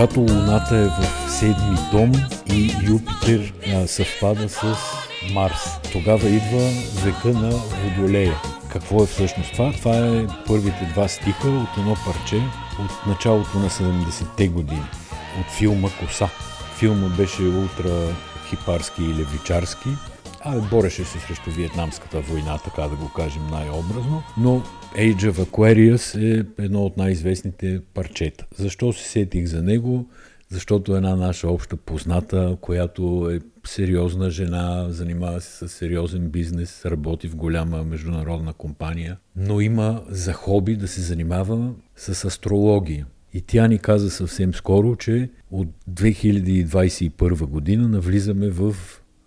Когато Луната е в седми дом и Юпитер а, съвпада с Марс, тогава идва века на Водолея. Какво е всъщност това? Това е първите два стиха от едно парче от началото на 70-те години, от филма Коса. Филмът беше ултра хипарски и левичарски, а бореше се срещу Виетнамската война, така да го кажем най-образно, но Age of Aquarius е едно от най-известните парчета. Защо се сетих за него? Защото една наша обща позната, която е сериозна жена, занимава се с сериозен бизнес, работи в голяма международна компания, но има за хоби да се занимава с астрология. И тя ни каза съвсем скоро, че от 2021 година навлизаме в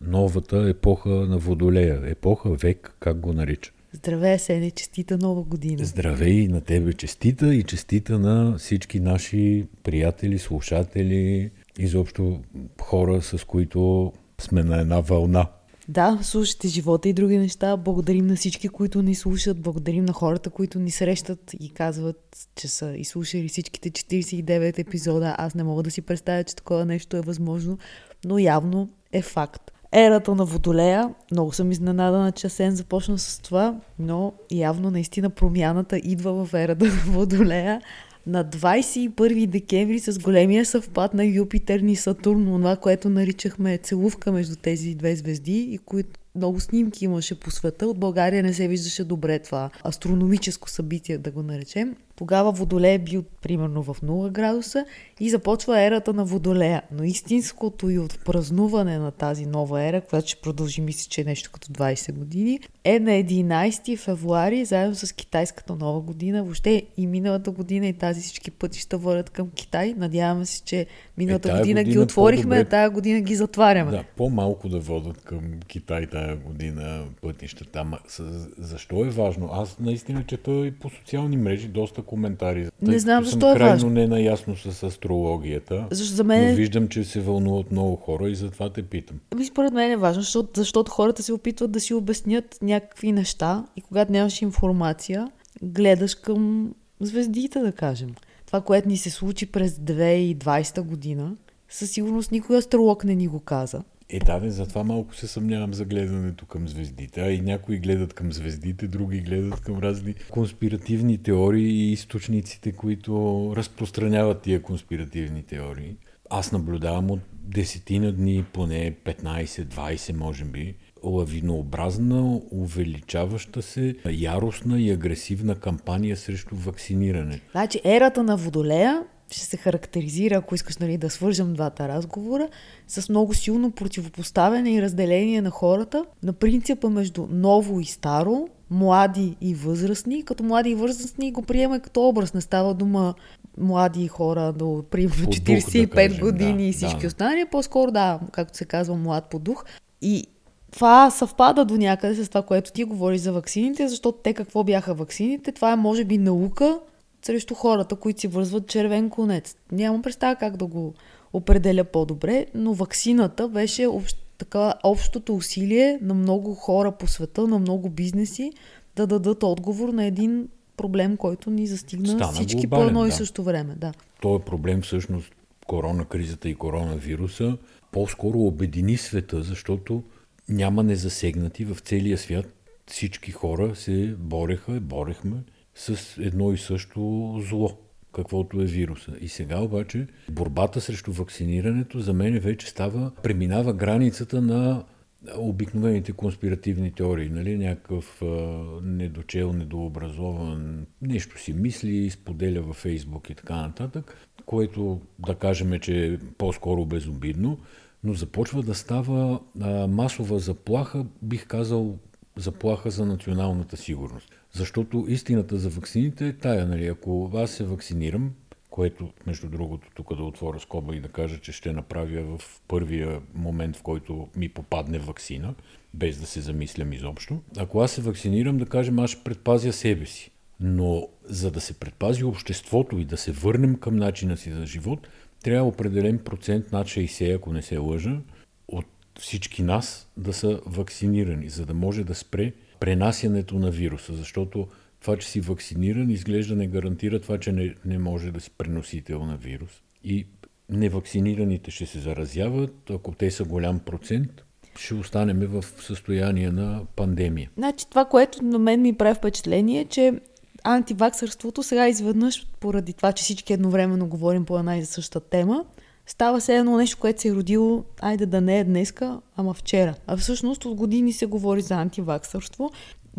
новата епоха на Водолея. Епоха, век, как го нарича. Здравей, Сене, честита нова година. Здравей на тебе, честита и честита на всички наши приятели, слушатели, изобщо хора, с които сме на една вълна. Да, слушате живота и други неща. Благодарим на всички, които ни слушат. Благодарим на хората, които ни срещат и казват, че са изслушали всичките 49 епизода. Аз не мога да си представя, че такова нещо е възможно, но явно е факт. Ерата на Водолея, много съм изненадана, че Асен започна с това, но явно наистина промяната идва в ерата на Водолея на 21 декември с големия съвпад на Юпитер и Сатурн, това, което наричахме целувка между тези две звезди и които много снимки имаше по света. От България не се виждаше добре това астрономическо събитие, да го наречем. Тогава Водолей е бил примерно в 0 градуса и започва ерата на Водолея. Но истинското и отпразнуване на тази нова ера, която ще продължи, мисля, че е нещо като 20 години, е на 11 февруари, заедно с китайската нова година. Въобще и миналата година и тази всички пътища водят към Китай. Надяваме се, че миналата е, година, година ги отворихме, а тази година ги затваряме. Да, по-малко да водят към Китай тая година пътищата. защо е важно? Аз наистина чета и по социални мрежи доста коментари. Не знам защо е важно. крайно ненаясно с астрологията. Защо за мен... Но виждам, че се вълнуват много хора и затова те питам. Ами според мен е важно, защото, защото хората се опитват да си обяснят някакви неща и когато нямаш информация, гледаш към звездите, да кажем. Това, което ни се случи през 2020 година, със сигурност никой астролог не ни го каза. Е, да, не, затова малко се съмнявам за гледането към звездите. А и някои гледат към звездите, други гледат към разни конспиративни теории и източниците, които разпространяват тия конспиративни теории. Аз наблюдавам от десетина дни, поне 15-20 може би, лавинообразна, увеличаваща се, яростна и агресивна кампания срещу вакциниране. Значи ерата на Водолея ще се характеризира, ако искаш нали, да свържам двата разговора, с много силно противопоставяне и разделение на хората на принципа между ново и старо, млади и възрастни, като млади и възрастни го приема като образ. Не става дума млади хора до примерно 45 да кажем, години да, и всички да. останали, по-скоро да, както се казва, млад по дух. И това съвпада до някъде с това, което ти говори за ваксините, защото те какво бяха ваксините? Това е може би наука, срещу хората, които си вързват червен конец. Нямам представа как да го определя по-добре, но ваксината беше общ, така, общото усилие на много хора по света, на много бизнеси да дадат отговор на един проблем, който ни застигна Стана всички глобален, по едно да. и също време. Да. То е проблем всъщност корона кризата и коронавируса по-скоро обедини света, защото няма незасегнати в целия свят. Всички хора се бореха, борехме с едно и също зло, каквото е вируса. И сега обаче борбата срещу вакцинирането за мен вече става, преминава границата на обикновените конспиративни теории, нали? някакъв а, недочел, недообразован, нещо си мисли, споделя във Фейсбук и така нататък, което да кажем, че е по-скоро безобидно, но започва да става а, масова заплаха, бих казал заплаха за националната сигурност. Защото истината за вакцините е тая, нали, ако аз се вакцинирам, което, между другото, тук да отворя скоба и да кажа, че ще направя в първия момент, в който ми попадне вакцина, без да се замислям изобщо. Ако аз се вакцинирам, да кажем, аз ще предпазя себе си. Но за да се предпази обществото и да се върнем към начина си за живот, трябва определен процент, над 60, ако не се лъжа, от всички нас да са вакцинирани, за да може да спре пренасянето на вируса, защото това, че си вакциниран, изглежда не гарантира това, че не, не може да си преносител на вирус. И невакцинираните ще се заразяват, ако те са голям процент, ще останем в състояние на пандемия. Значи това, което на мен ми прави впечатление, е, че антиваксърството сега изведнъж, поради това, че всички едновременно говорим по една и съща тема, става се едно нещо, което се е родило, айде да не е днеска, ама вчера. А всъщност от години се говори за антиваксърство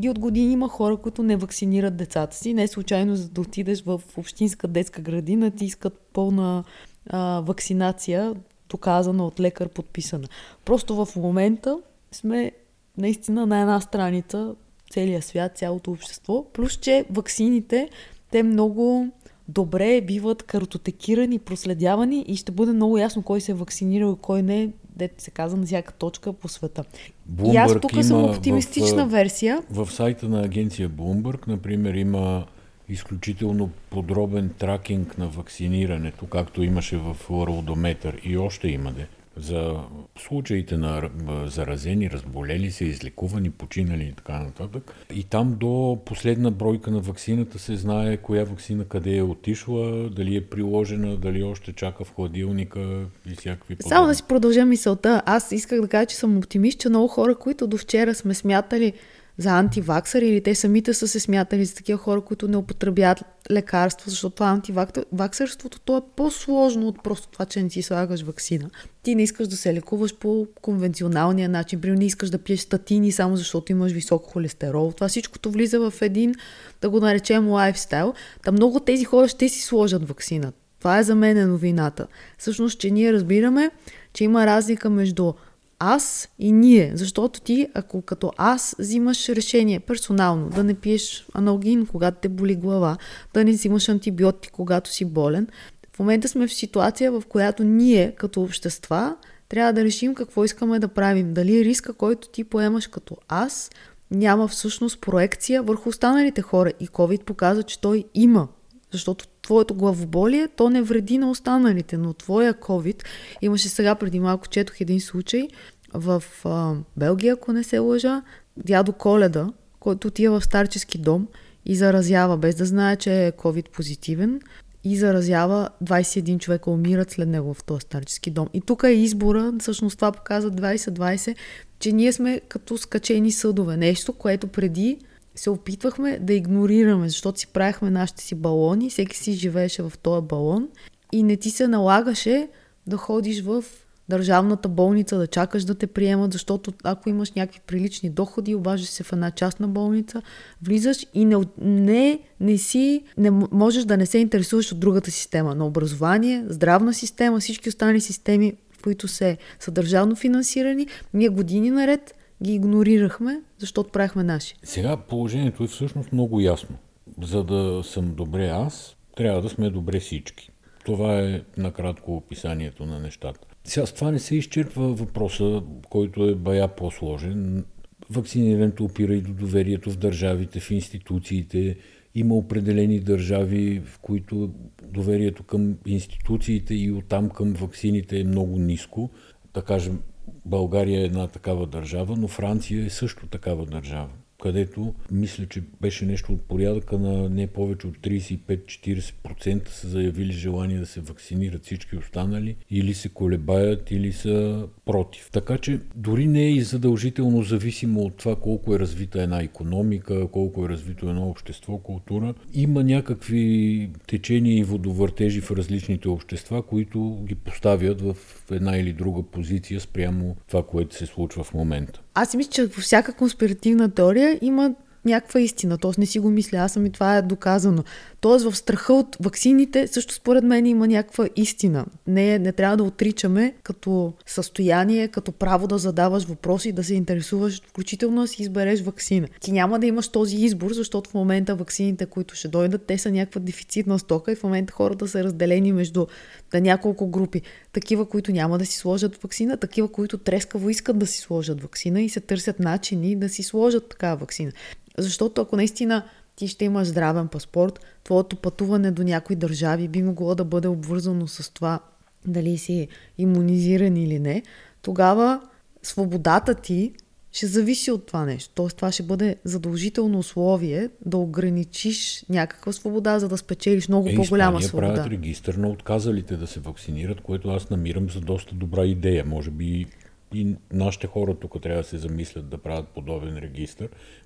и от години има хора, които не вакцинират децата си. Не случайно, за да отидеш в общинска детска градина, ти искат пълна а, вакцинация, доказана от лекар, подписана. Просто в момента сме наистина на една страница целия свят, цялото общество. Плюс, че ваксините, те много добре биват картотекирани, проследявани и ще бъде много ясно кой се е вакцинирал и кой не, дето се казва на всяка точка по света. Bloomberg и аз тук съм оптимистична в, версия. В сайта на агенция Bloomberg, например, има изключително подробен тракинг на вакцинирането, както имаше в Worldometer и още има де за случаите на заразени, разболели се, излекувани, починали и така нататък. И там до последна бройка на вакцината се знае коя вакцина къде е отишла, дали е приложена, дали още чака в хладилника и всякакви подобни. Само да си продължа мисълта. Аз исках да кажа, че съм оптимист, че много хора, които до вчера сме смятали, за антиваксъри или те самите са се смятали за такива хора, които не употребяват лекарства, защото антиваксърството то е по-сложно от просто това, че не си слагаш вакцина. Ти не искаш да се лекуваш по конвенционалния начин, примерно не искаш да пиеш статини само защото имаш висок холестерол. Това всичкото влиза в един, да го наречем лайфстайл. Та много тези хора ще си сложат вакцина. Това е за мен новината. Всъщност, че ние разбираме, че има разлика между аз и ние. Защото ти, ако като аз взимаш решение персонално да не пиеш аналгин, когато те боли глава, да не взимаш антибиотик, когато си болен, в момента сме в ситуация, в която ние като общества трябва да решим какво искаме да правим. Дали риска, който ти поемаш като аз, няма всъщност проекция върху останалите хора. И COVID показва, че той има. Защото твоето главоболие, то не вреди на останалите, но твоя COVID, имаше сега преди малко, четох един случай, в а, Белгия, ако не се лъжа, дядо Коледа, който отива в старчески дом и заразява, без да знае, че е COVID позитивен, и заразява 21 човека, умират след него в този старчески дом. И тук е избора, всъщност това показва 2020, че ние сме като скачени съдове. Нещо, което преди се опитвахме да игнорираме, защото си правихме нашите си балони, всеки си живееше в този балон и не ти се налагаше да ходиш в държавната болница, да чакаш да те приемат, защото ако имаш някакви прилични доходи, обаждаш се в една частна болница, влизаш и не, не, не си, не можеш да не се интересуваш от другата система на образование, здравна система, всички останали системи, които се, са държавно финансирани. Ние години наред ги игнорирахме, защото правихме наши. Сега положението е всъщност много ясно. За да съм добре аз, трябва да сме добре всички. Това е накратко описанието на нещата. Сега с това не се изчерпва въпроса, който е бая по-сложен. Вакцинирането опира и до доверието в държавите, в институциите. Има определени държави, в които доверието към институциите и оттам към вакцините е много ниско. Да кажем, България е една такава държава, но Франция е също такава държава където мисля, че беше нещо от порядъка на не повече от 35-40% са заявили желание да се вакцинират всички останали или се колебаят, или са против. Така че дори не е и задължително зависимо от това колко е развита една економика, колко е развито едно общество, култура. Има някакви течения и водовъртежи в различните общества, които ги поставят в една или друга позиция спрямо това, което се случва в момента. Аз си мисля, че във всяка конспиративна теория има някаква истина. Тоест не си го мисля, аз съм и това е доказано. Тоест в страха от ваксините също според мен има някаква истина. Не, не трябва да отричаме като състояние, като право да задаваш въпроси, да се интересуваш, включително да си избереш вакцина. Ти няма да имаш този избор, защото в момента ваксините, които ще дойдат, те са някаква дефицитна стока и в момента хората са разделени между да няколко групи. Такива, които няма да си сложат вакцина, такива, които трескаво искат да си сложат вакцина и се търсят начини да си сложат такава вакцина. Защото ако наистина ти ще имаш здравен паспорт, твоето пътуване до някои държави би могло да бъде обвързано с това дали си иммунизиран или не, тогава свободата ти ще зависи от това нещо. Тоест това ще бъде задължително условие да ограничиш някаква свобода, за да спечелиш много е, по-голяма Испания свобода. правят регистър на отказалите да се вакцинират, което аз намирам за доста добра идея. Може би и нашите хора тук трябва да се замислят да правят подобен регистр,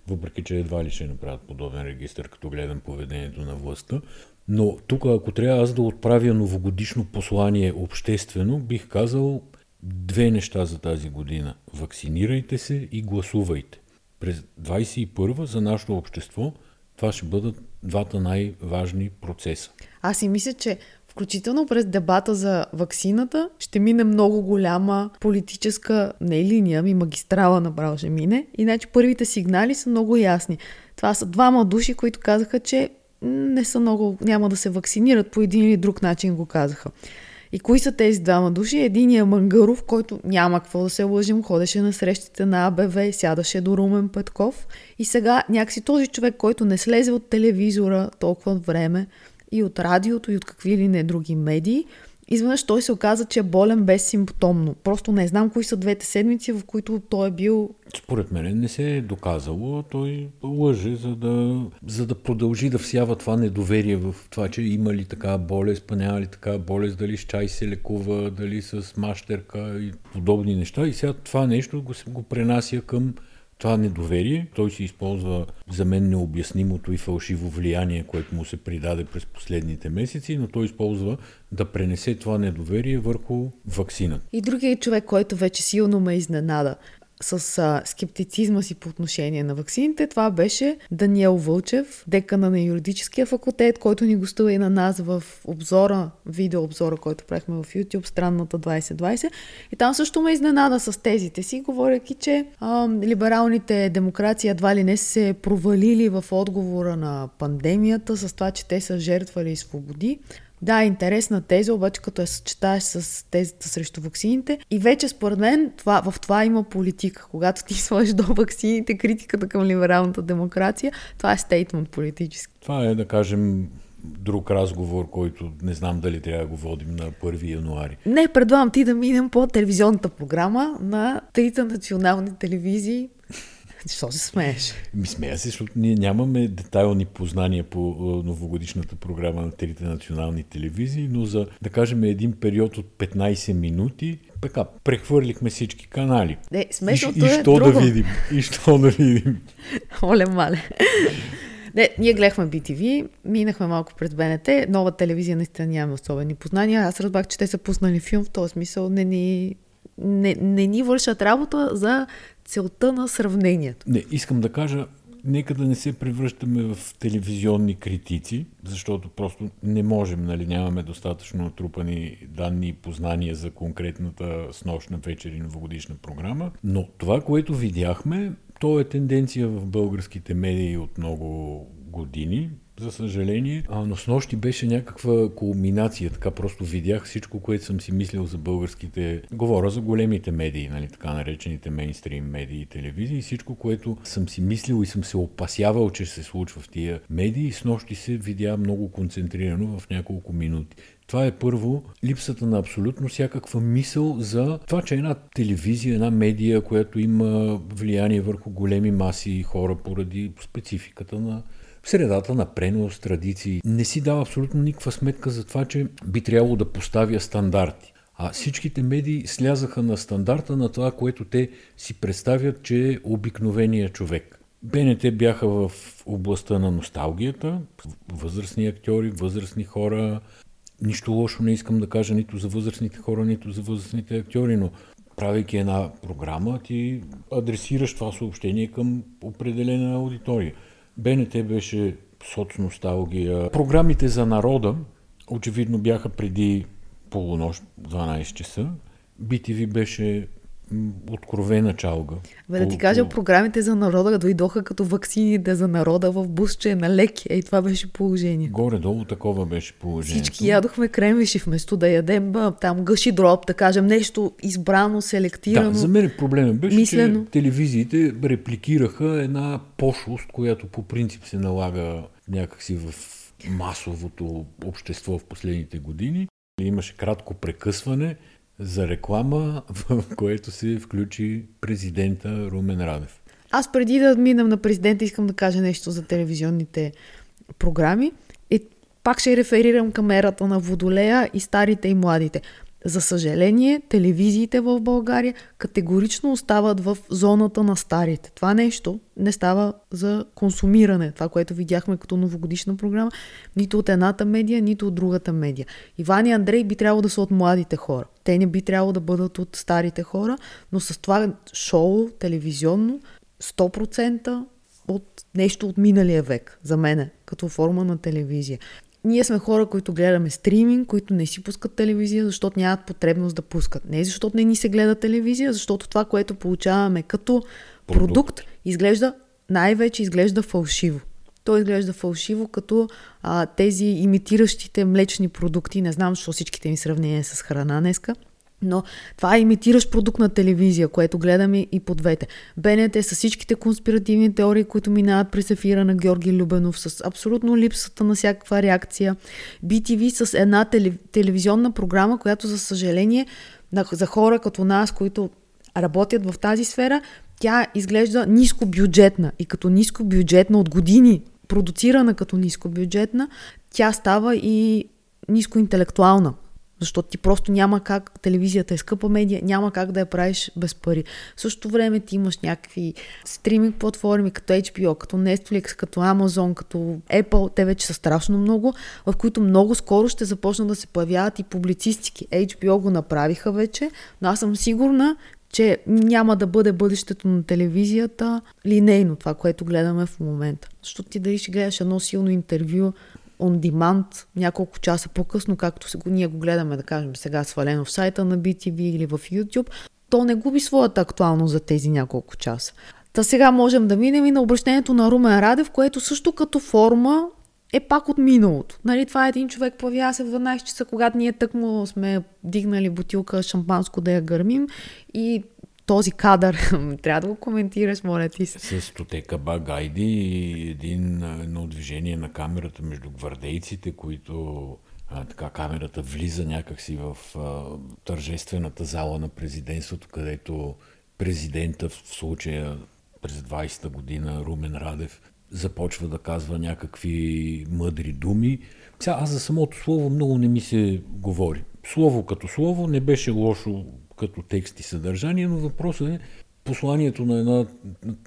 въпреки че едва ли ще направят подобен регистр, като гледам поведението на властта. Но тук, ако трябва аз да отправя новогодишно послание обществено, бих казал две неща за тази година. Вакцинирайте се и гласувайте. През 21 за нашето общество това ще бъдат двата най-важни процеса. Аз си мисля, че включително през дебата за ваксината ще мине много голяма политическа, не линия, ми магистрала направо ще мине. Иначе първите сигнали са много ясни. Това са двама души, които казаха, че не са много, няма да се вакцинират по един или друг начин го казаха. И кои са тези двама души? Единия Мангаров, който няма какво да се лъжим, ходеше на срещите на АБВ, сядаше до Румен Петков. И сега някакси този човек, който не слезе от телевизора толкова време и от радиото, и от какви ли не други медии, изведнъж той се оказа, че е болен безсимптомно. Просто не знам кои са двете седмици, в които той е бил... Според мен не се е доказало. Той лъже, за да, за да продължи да всява това недоверие в това, че има ли такава болест, няма ли такава болест, дали с чай се лекува, дали с мащерка и подобни неща. И сега това нещо го, го пренася към това недоверие. Той се използва за мен необяснимото и фалшиво влияние, което му се придаде през последните месеци, но той използва да пренесе това недоверие върху вакцина. И другият човек, който вече силно ме изненада с а, скептицизма си по отношение на вакцините, това беше Даниел Вълчев, декана на юридическия факултет, който ни гостува и на нас в обзора, видеообзора, който правихме в YouTube, странната 2020. И там също ме изненада с тезите си, говоряки, че а, либералните демокрации едва ли не се провалили в отговора на пандемията, с това, че те са жертвали свободи. Да, интересна теза, обаче като я съчетаеш с тезата срещу ваксините. И вече според мен това, в това има политика. Когато ти сложиш до ваксините критиката към либералната демокрация, това е стейтмент политически. Това е, да кажем, друг разговор, който не знам дали трябва да го водим на 1 януари. Не, предлагам ти да минем по телевизионната програма на трите национални телевизии Защо се смееш? Ми смея се, защото ние нямаме детайлни познания по новогодишната програма на трите национални телевизии, но за, да кажем, един период от 15 минути, така, прехвърлихме всички канали. Не, смешното и, и, е що друго. да видим? И що да видим? Оле, мале. Не, ние гледахме BTV, минахме малко през БНТ, нова телевизия наистина нямаме особени познания. Аз разбрах, че те са пуснали филм, в този смисъл не ни, не, не ни вършат работа за целта на сравнението. Не, искам да кажа, нека да не се превръщаме в телевизионни критици, защото просто не можем, нали, нямаме достатъчно натрупани данни и познания за конкретната снощна вечер и новогодишна програма. Но това, което видяхме, то е тенденция в българските медии от много години за съжаление. А, но с нощи беше някаква кулминация, така просто видях всичко, което съм си мислил за българските... Говоря за големите медии, нали, така наречените мейнстрим медии и телевизии, всичко, което съм си мислил и съм се опасявал, че се случва в тия медии, с нощи се видя много концентрирано в няколко минути. Това е първо липсата на абсолютно всякаква мисъл за това, че една телевизия, една медия, която има влияние върху големи маси хора поради спецификата на средата на пренос, традиции. Не си дава абсолютно никаква сметка за това, че би трябвало да поставя стандарти. А всичките медии слязаха на стандарта на това, което те си представят, че е обикновения човек. БНТ бяха в областта на носталгията, възрастни актьори, възрастни хора. Нищо лошо не искам да кажа нито за възрастните хора, нито за възрастните актьори, но правейки една програма, ти адресираш това съобщение към определена аудитория. БНТ беше соцносталгия. Програмите за народа очевидно бяха преди полунощ, 12 часа. BTV беше откровена чалга. Бе, да ти кажа, програмите за народа дойдоха като ваксините за народа в бусче на леки. Ей, това беше положение. Горе-долу такова беше положението. Всички ядохме кремвиши вместо да ядем ба, там гъши дроб, да кажем нещо избрано, селектирано. Да, за мен проблемът беше, мислено. че телевизиите репликираха една пошлост, която по принцип се налага някакси в масовото общество в последните години. Имаше кратко прекъсване, за реклама, в което се включи президента Румен Радев. Аз преди да минем на президента искам да кажа нещо за телевизионните програми. И пак ще реферирам към ерата на Водолея и старите и младите. За съжаление, телевизиите в България категорично остават в зоната на старите. Това нещо не става за консумиране. Това, което видяхме като новогодишна програма, нито от едната медия, нито от другата медия. Иван и Андрей би трябвало да са от младите хора. Те не би трябвало да бъдат от старите хора, но с това шоу, телевизионно, 100% от нещо от миналия век, за мене, като форма на телевизия. Ние сме хора, които гледаме стриминг, които не си пускат телевизия, защото нямат потребност да пускат. Не защото не ни се гледа телевизия, защото това, което получаваме като продукт, продукт изглежда, най-вече изглежда фалшиво. То изглежда фалшиво, като а, тези имитиращите млечни продукти. Не знам, защо всичките ми сравнения с храна днеска. Но това е имитираш продукт на телевизия, което гледаме и по двете. БНТ с всичките конспиративни теории, които минават през ефира на Георги Любенов, с абсолютно липсата на всякаква реакция. BTV с една телевизионна програма, която за съжаление за хора като нас, които работят в тази сфера, тя изглежда нискобюджетна и като нискобюджетна от години, продуцирана като нискобюджетна, тя става и нискоинтелектуална. Защото ти просто няма как, телевизията е скъпа медия, няма как да я правиш без пари. В същото време ти имаш някакви стриминг платформи, като HBO, като Netflix, като Amazon, като Apple, те вече са страшно много, в които много скоро ще започнат да се появяват и публицистики. HBO го направиха вече, но аз съм сигурна, че няма да бъде бъдещето на телевизията линейно, това, което гледаме в момента. Защото ти дали ще гледаш едно силно интервю on demand няколко часа по-късно, както ние го гледаме, да кажем сега свалено в сайта на BTV или в YouTube, то не губи своята актуалност за тези няколко часа. Та сега можем да минем и на обращението на Румен Радев, което също като форма е пак от миналото. Нали, това е един човек, появява се в 12 часа, когато ние тъкмо сме дигнали бутилка шампанско да я гърмим и този кадър, трябва да го коментираш, моля ти се. С стотека багайди и един, едно движение на камерата между гвардейците, които а, така камерата влиза някакси в а, тържествената зала на президентството, където президента в случая през 20-та година Румен Радев започва да казва някакви мъдри думи. Сега аз за самото слово много не ми се говори. Слово като слово не беше лошо като текст и съдържание, но въпросът е посланието на една,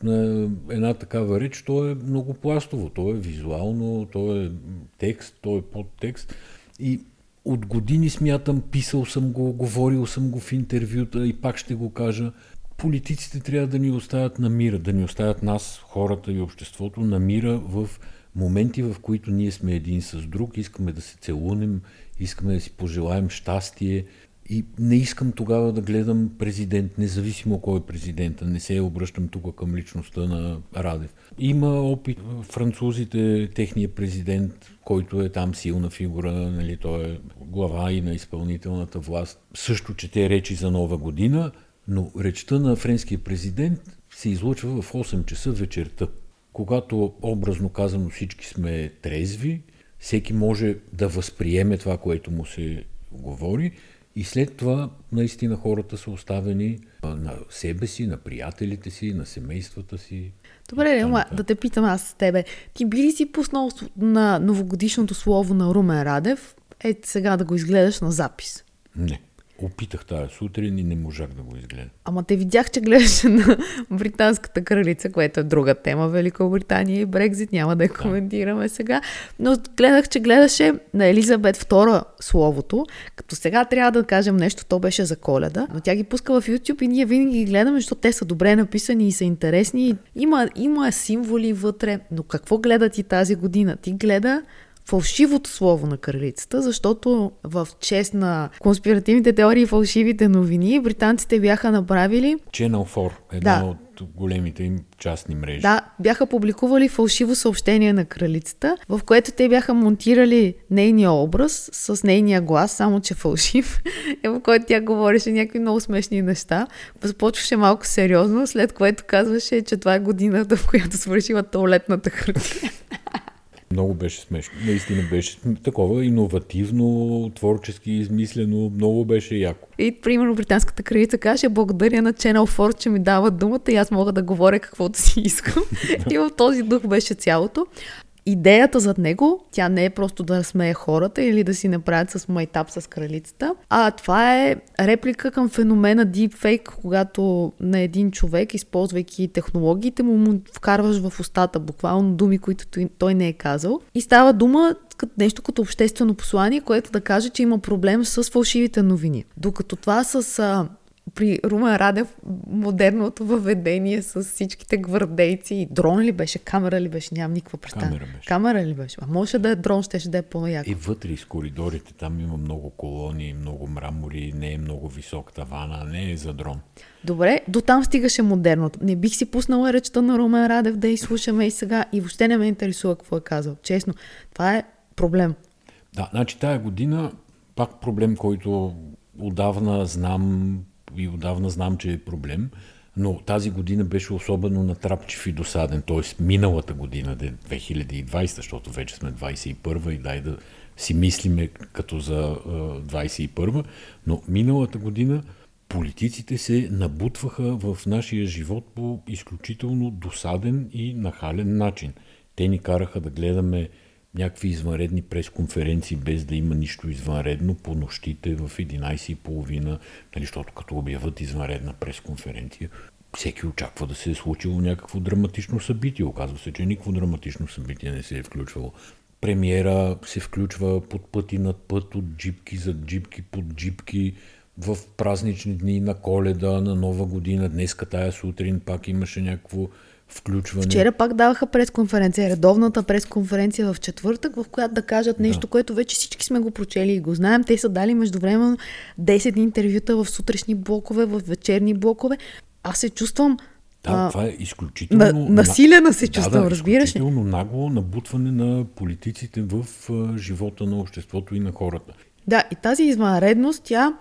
на една такава реч, то е много пластово, то е визуално, то е текст, то е подтекст и от години смятам, писал съм го, говорил съм го в интервюта и пак ще го кажа. Политиците трябва да ни оставят на мира, да ни оставят нас, хората и обществото на мира в моменти, в които ние сме един с друг, искаме да се целунем, искаме да си пожелаем щастие, и не искам тогава да гледам президент, независимо кой е президента. Не се обръщам тук към личността на Радев. Има опит французите, техния президент, който е там силна фигура, нали, той е глава и на изпълнителната власт. Също чете речи за нова година, но речта на френския президент се излъчва в 8 часа вечерта. Когато образно казано всички сме трезви, всеки може да възприеме това, което му се говори и след това наистина хората са оставени на себе си, на приятелите си, на семействата си. Добре, ама да те питам аз с тебе. Ти би ли си пуснал на новогодишното слово на Румен Радев? Е, сега да го изгледаш на запис. Не. Опитах тази сутрин и не можах да го изгледам. Ама те видях, че гледаше на британската кралица, което е друга тема, Великобритания и Брекзит, няма да я коментираме сега. Но гледах, че гледаше на Елизабет II словото, като сега трябва да кажем нещо, то беше за коледа, но тя ги пуска в YouTube и ние винаги ги гледаме, защото те са добре написани и са интересни. Има, има символи вътре, но какво гледа ти тази година? Ти гледа фалшивото слово на кралицата, защото в чест на конспиративните теории и фалшивите новини, британците бяха направили... Channel 4, една да. от големите им частни мрежи. Да, бяха публикували фалшиво съобщение на кралицата, в което те бяха монтирали нейния образ с нейния глас, само че фалшив, в който тя говореше някакви много смешни неща. Започваше малко сериозно, след което казваше, че това е годината, в която свършила туалетната хартия. Много беше смешно. Наистина беше такова иновативно, творчески измислено, много беше яко. И, примерно, британската кралица каже, благодаря на Channel 4, че ми дава думата и аз мога да говоря каквото си искам. и в този дух беше цялото идеята зад него, тя не е просто да смее хората или да си направят с майтап с кралицата, а това е реплика към феномена deepfake, когато на един човек, използвайки технологиите, му, му вкарваш в устата буквално думи, които той не е казал. И става дума нещо като обществено послание, което да каже, че има проблем с фалшивите новини. Докато това с при Румен Радев модерното въведение с всичките гвардейци. Дрон ли беше, камера ли беше, нямам никаква представа. Камера беше. Камера ли беше? А може да е дрон, ще, ще да е по-яко. И вътре из коридорите там има много колони, много мрамори, не е много висок тавана, не е за дрон. Добре, до там стигаше модерното. Не бих си пуснала речта на Румен Радев да изслушаме и сега и въобще не ме интересува какво е казал. Честно, това е проблем. Да, значи тая година пак проблем, който отдавна знам, и отдавна знам, че е проблем, но тази година беше особено натрапчив и досаден, т.е. миналата година, 2020, защото вече сме 21 и дай да си мислиме като за 21, но миналата година политиците се набутваха в нашия живот по изключително досаден и нахален начин. Те ни караха да гледаме някакви извънредни пресконференции, без да има нищо извънредно по нощите в 11.30, нали, защото като обяват извънредна пресконференция, всеки очаква да се е случило някакво драматично събитие. Оказва се, че никакво драматично събитие не се е включвало. Премиера се включва под пъти над път, от джипки за джипки под джипки, в празнични дни на коледа, на нова година. Днеска тая сутрин пак имаше някакво включване. Вчера пак даваха пресконференция, редовната пресконференция в четвъртък, в която да кажат нещо, да. което вече всички сме го прочели и го знаем. Те са дали междувременно 10 интервюта в сутрешни блокове, в вечерни блокове. Аз се чувствам да, а, това е изключително... На, насилена се чувствам, да, да, разбираш ли? Изключително нагло набутване на политиците в а, живота на обществото и на хората. Да, и тази извънредност, тя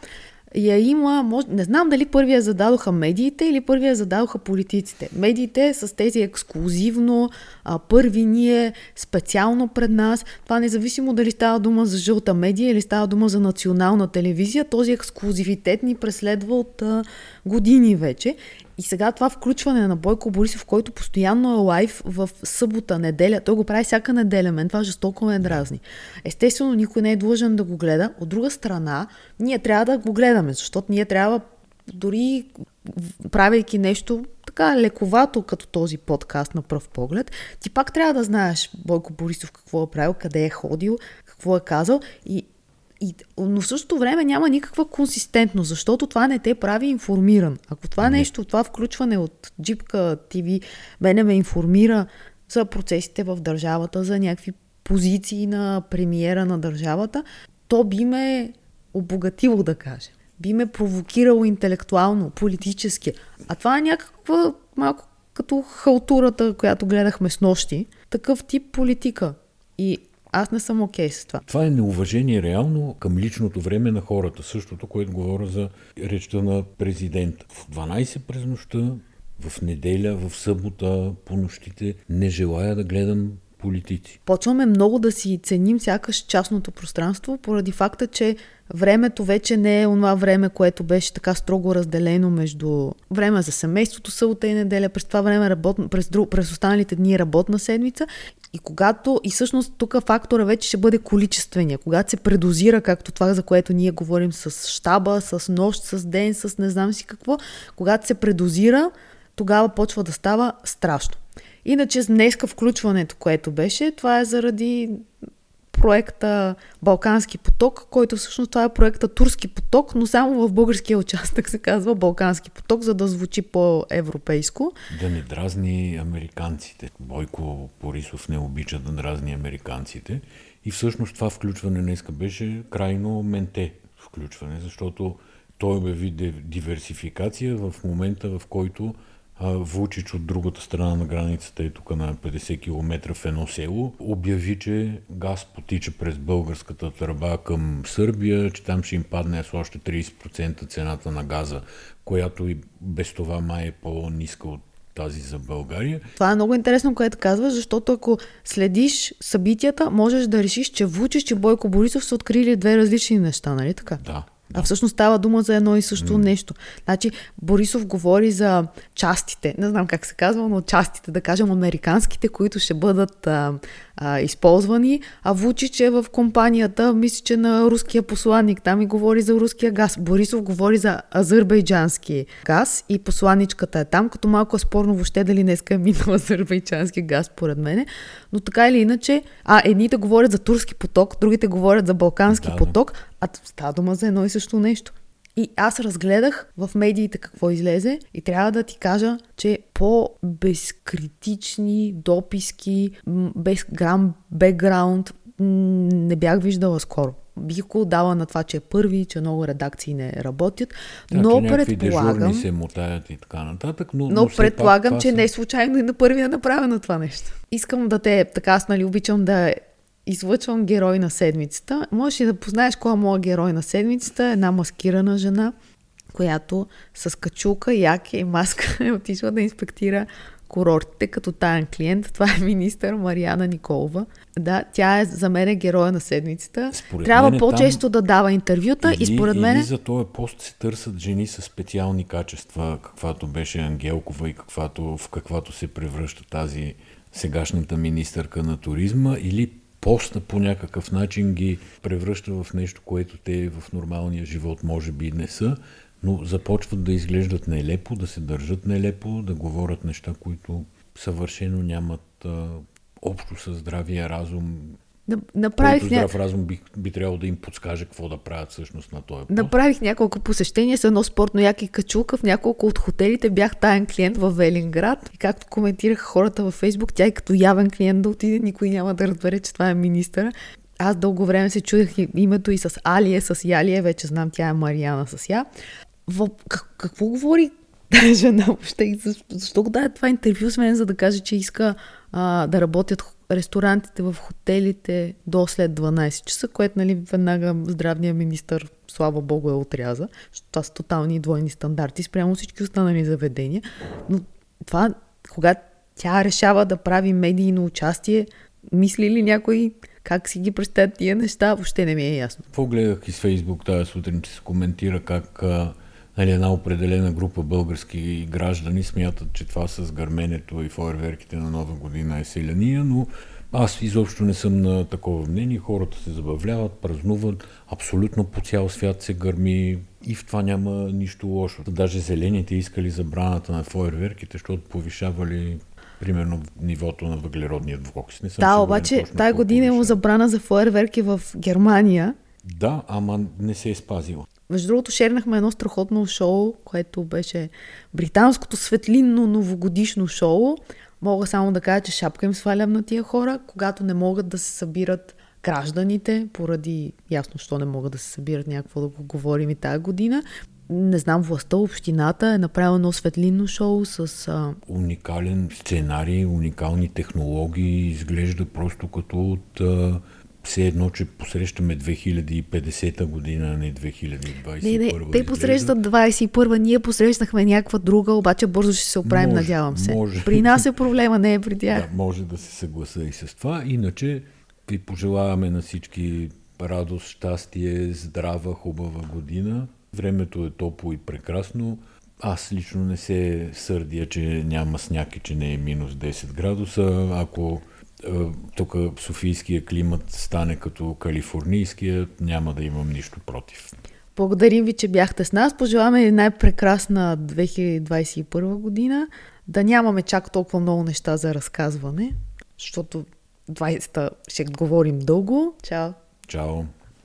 я има, може, не знам дали първия зададоха медиите или първия зададоха политиците. Медиите с тези ексклюзивно, а, първи ние, специално пред нас. Това независимо дали става дума за жълта медия или става дума за национална телевизия, този ексклюзивитет ни преследва от а, години вече. И сега това включване на Бойко Борисов, който постоянно е лайв в събота, неделя, той го прави всяка неделя, мен това жестоко ме дразни. Естествено, никой не е длъжен да го гледа. От друга страна, ние трябва да го гледаме, защото ние трябва дори правейки нещо така лековато като този подкаст на пръв поглед, ти пак трябва да знаеш Бойко Борисов какво е правил, къде е ходил, какво е казал и и, но в същото време няма никаква консистентност, защото това не те прави информиран. Ако това нещо, това включване от Джипка ТВ мене ме информира за процесите в държавата, за някакви позиции на премиера на държавата, то би ме обогатило, да кажем. Би ме провокирало интелектуално, политически. А това е някаква малко като халтурата, която гледахме с нощи. Такъв тип политика. И аз не съм окей okay с това. Това е неуважение реално към личното време на хората. Същото, което говоря за речта на президента. В 12 през нощта, в неделя, в събота, по нощите не желая да гледам политици. Почваме много да си ценим сякаш частното пространство, поради факта, че времето вече не е онова време, което беше така строго разделено между време за семейството, събота и неделя, през това време работна, през, друг, през останалите дни работна седмица. И когато, и всъщност тук фактора вече ще бъде количествения, когато се предозира, както това, за което ние говорим с щаба, с нощ, с ден, с не знам си какво, когато се предозира, тогава почва да става страшно. Иначе днеска включването, което беше, това е заради проекта Балкански поток, който всъщност това е проекта Турски поток, но само в българския участък се казва Балкански поток, за да звучи по-европейско. Да не дразни американците. Бойко Борисов не обича да дразни американците. И всъщност това включване днеска беше крайно менте включване, защото той обяви диверсификация в момента, в който Вучич от другата страна на границата е тук на 50 км в едно село. Обяви, че газ потича през българската търба към Сърбия, че там ще им падне с още 30% цената на газа, която и без това май е по-ниска от тази за България. Това е много интересно, което казваш, защото ако следиш събитията, можеш да решиш, че Вучич и Бойко Борисов са открили две различни неща, нали така? Да. А всъщност става дума за едно и също mm. нещо. Значи, Борисов говори за частите, не знам как се казва, но частите, да кажем, американските, които ще бъдат а, а, използвани, а Вучич е в компанията, мисля, че на руския посланник, там и говори за руския газ. Борисов говори за азербайджански газ и посланничката е там, като малко е спорно въобще дали днеска е минал азербайджански газ, поред мене. Но така или иначе, а едните говорят за турски поток, другите говорят за балкански да, поток, а става дума за едно и също нещо. И аз разгледах в медиите какво излезе и трябва да ти кажа, че по-безкритични дописки, без грам бекграунд, не бях виждала скоро. Бих го дала на това, че е първи, че много редакции не работят, да, но предполагам... се мотаят и така нататък, но, но, но предполагам, пак, че са... не е случайно и на първия е направено това нещо. Искам да те, така аз нали обичам да излъчвам герой на седмицата. Можеш и да познаеш кой е моят герой на седмицата. Една маскирана жена, която с качулка, яки и маска е отишла да инспектира курортите като таен клиент. Това е министър Мариана Николова. Да, тя е за мен е героя на седмицата. Според Трябва по-често там... да дава интервюта или, и според мен... Или за този пост се търсят жени с специални качества, каквато беше Ангелкова и каквато, в каквато се превръща тази сегашната министърка на туризма, или поста по някакъв начин ги превръща в нещо, което те в нормалния живот може би не са, но започват да изглеждат нелепо, да се държат нелепо, да говорят неща, които съвършено нямат а, общо със здравия разум Направих здрав ня... разум би, би трябвало да им подскаже какво да правят всъщност на този пост. Направих няколко посещения с едно спортно яки качулка. В няколко от хотелите бях таен клиент в Велинград. И както коментираха хората във Фейсбук, тя и като явен клиент да отиде, никой няма да разбере, че това е министър. Аз дълго време се чудех името и с Алие, с Ялие, вече знам, тя е Мариана с Я. В... Как, какво говори тази жена въобще? Защо, защо го даде това интервю с мен, за да каже, че иска а, да работят ресторантите в хотелите до след 12 часа, което нали, веднага здравния министр, слава богу, е отряза, това са тотални двойни стандарти спрямо всички останали заведения. Но това, когато тя решава да прави медийно участие, мисли ли някой как си ги представят тия неща, въобще не ми е ясно. Какво гледах из Фейсбук тази сутрин, че се коментира как нали, една определена група български граждани смятат, че това с гърменето и фойерверките на Нова година е селяния, но аз изобщо не съм на такова мнение. Хората се забавляват, празнуват, абсолютно по цял свят се гърми и в това няма нищо лошо. Даже зелените искали забраната на фойерверките, защото повишавали примерно нивото на въглеродния двуокис. Не съм да, обаче тази година има забрана за фойерверки в Германия. Да, ама не се е спазила. Между другото, шернахме едно страхотно шоу, което беше британското светлинно новогодишно шоу. Мога само да кажа, че шапка им свалям на тия хора, когато не могат да се събират гражданите, поради ясно, що не могат да се събират някакво да го говорим и тази година. Не знам, властта, общината е направила едно светлинно шоу с... А... Уникален сценарий, уникални технологии, изглежда просто като от а, все едно, че посрещаме 2050 година, а не 2021. Не, не, те посрещат 21 ние посрещнахме някаква друга, обаче бързо ще се оправим, може, надявам се. Може. При нас е проблема, не е при тях. Да, може да се съгласа и с това. Иначе ви пожелаваме на всички радост, щастие, здрава, хубава година. Времето е топло и прекрасно. Аз лично не се сърдя, че няма сняг и че не е минус 10 градуса. Ако тук софийския климат стане като калифорнийския, няма да имам нищо против. Благодарим ви, че бяхте с нас. Пожелаваме най-прекрасна 2021 година. Да нямаме чак толкова много неща за разказване, защото 20-та ще говорим дълго. Чао! Чао!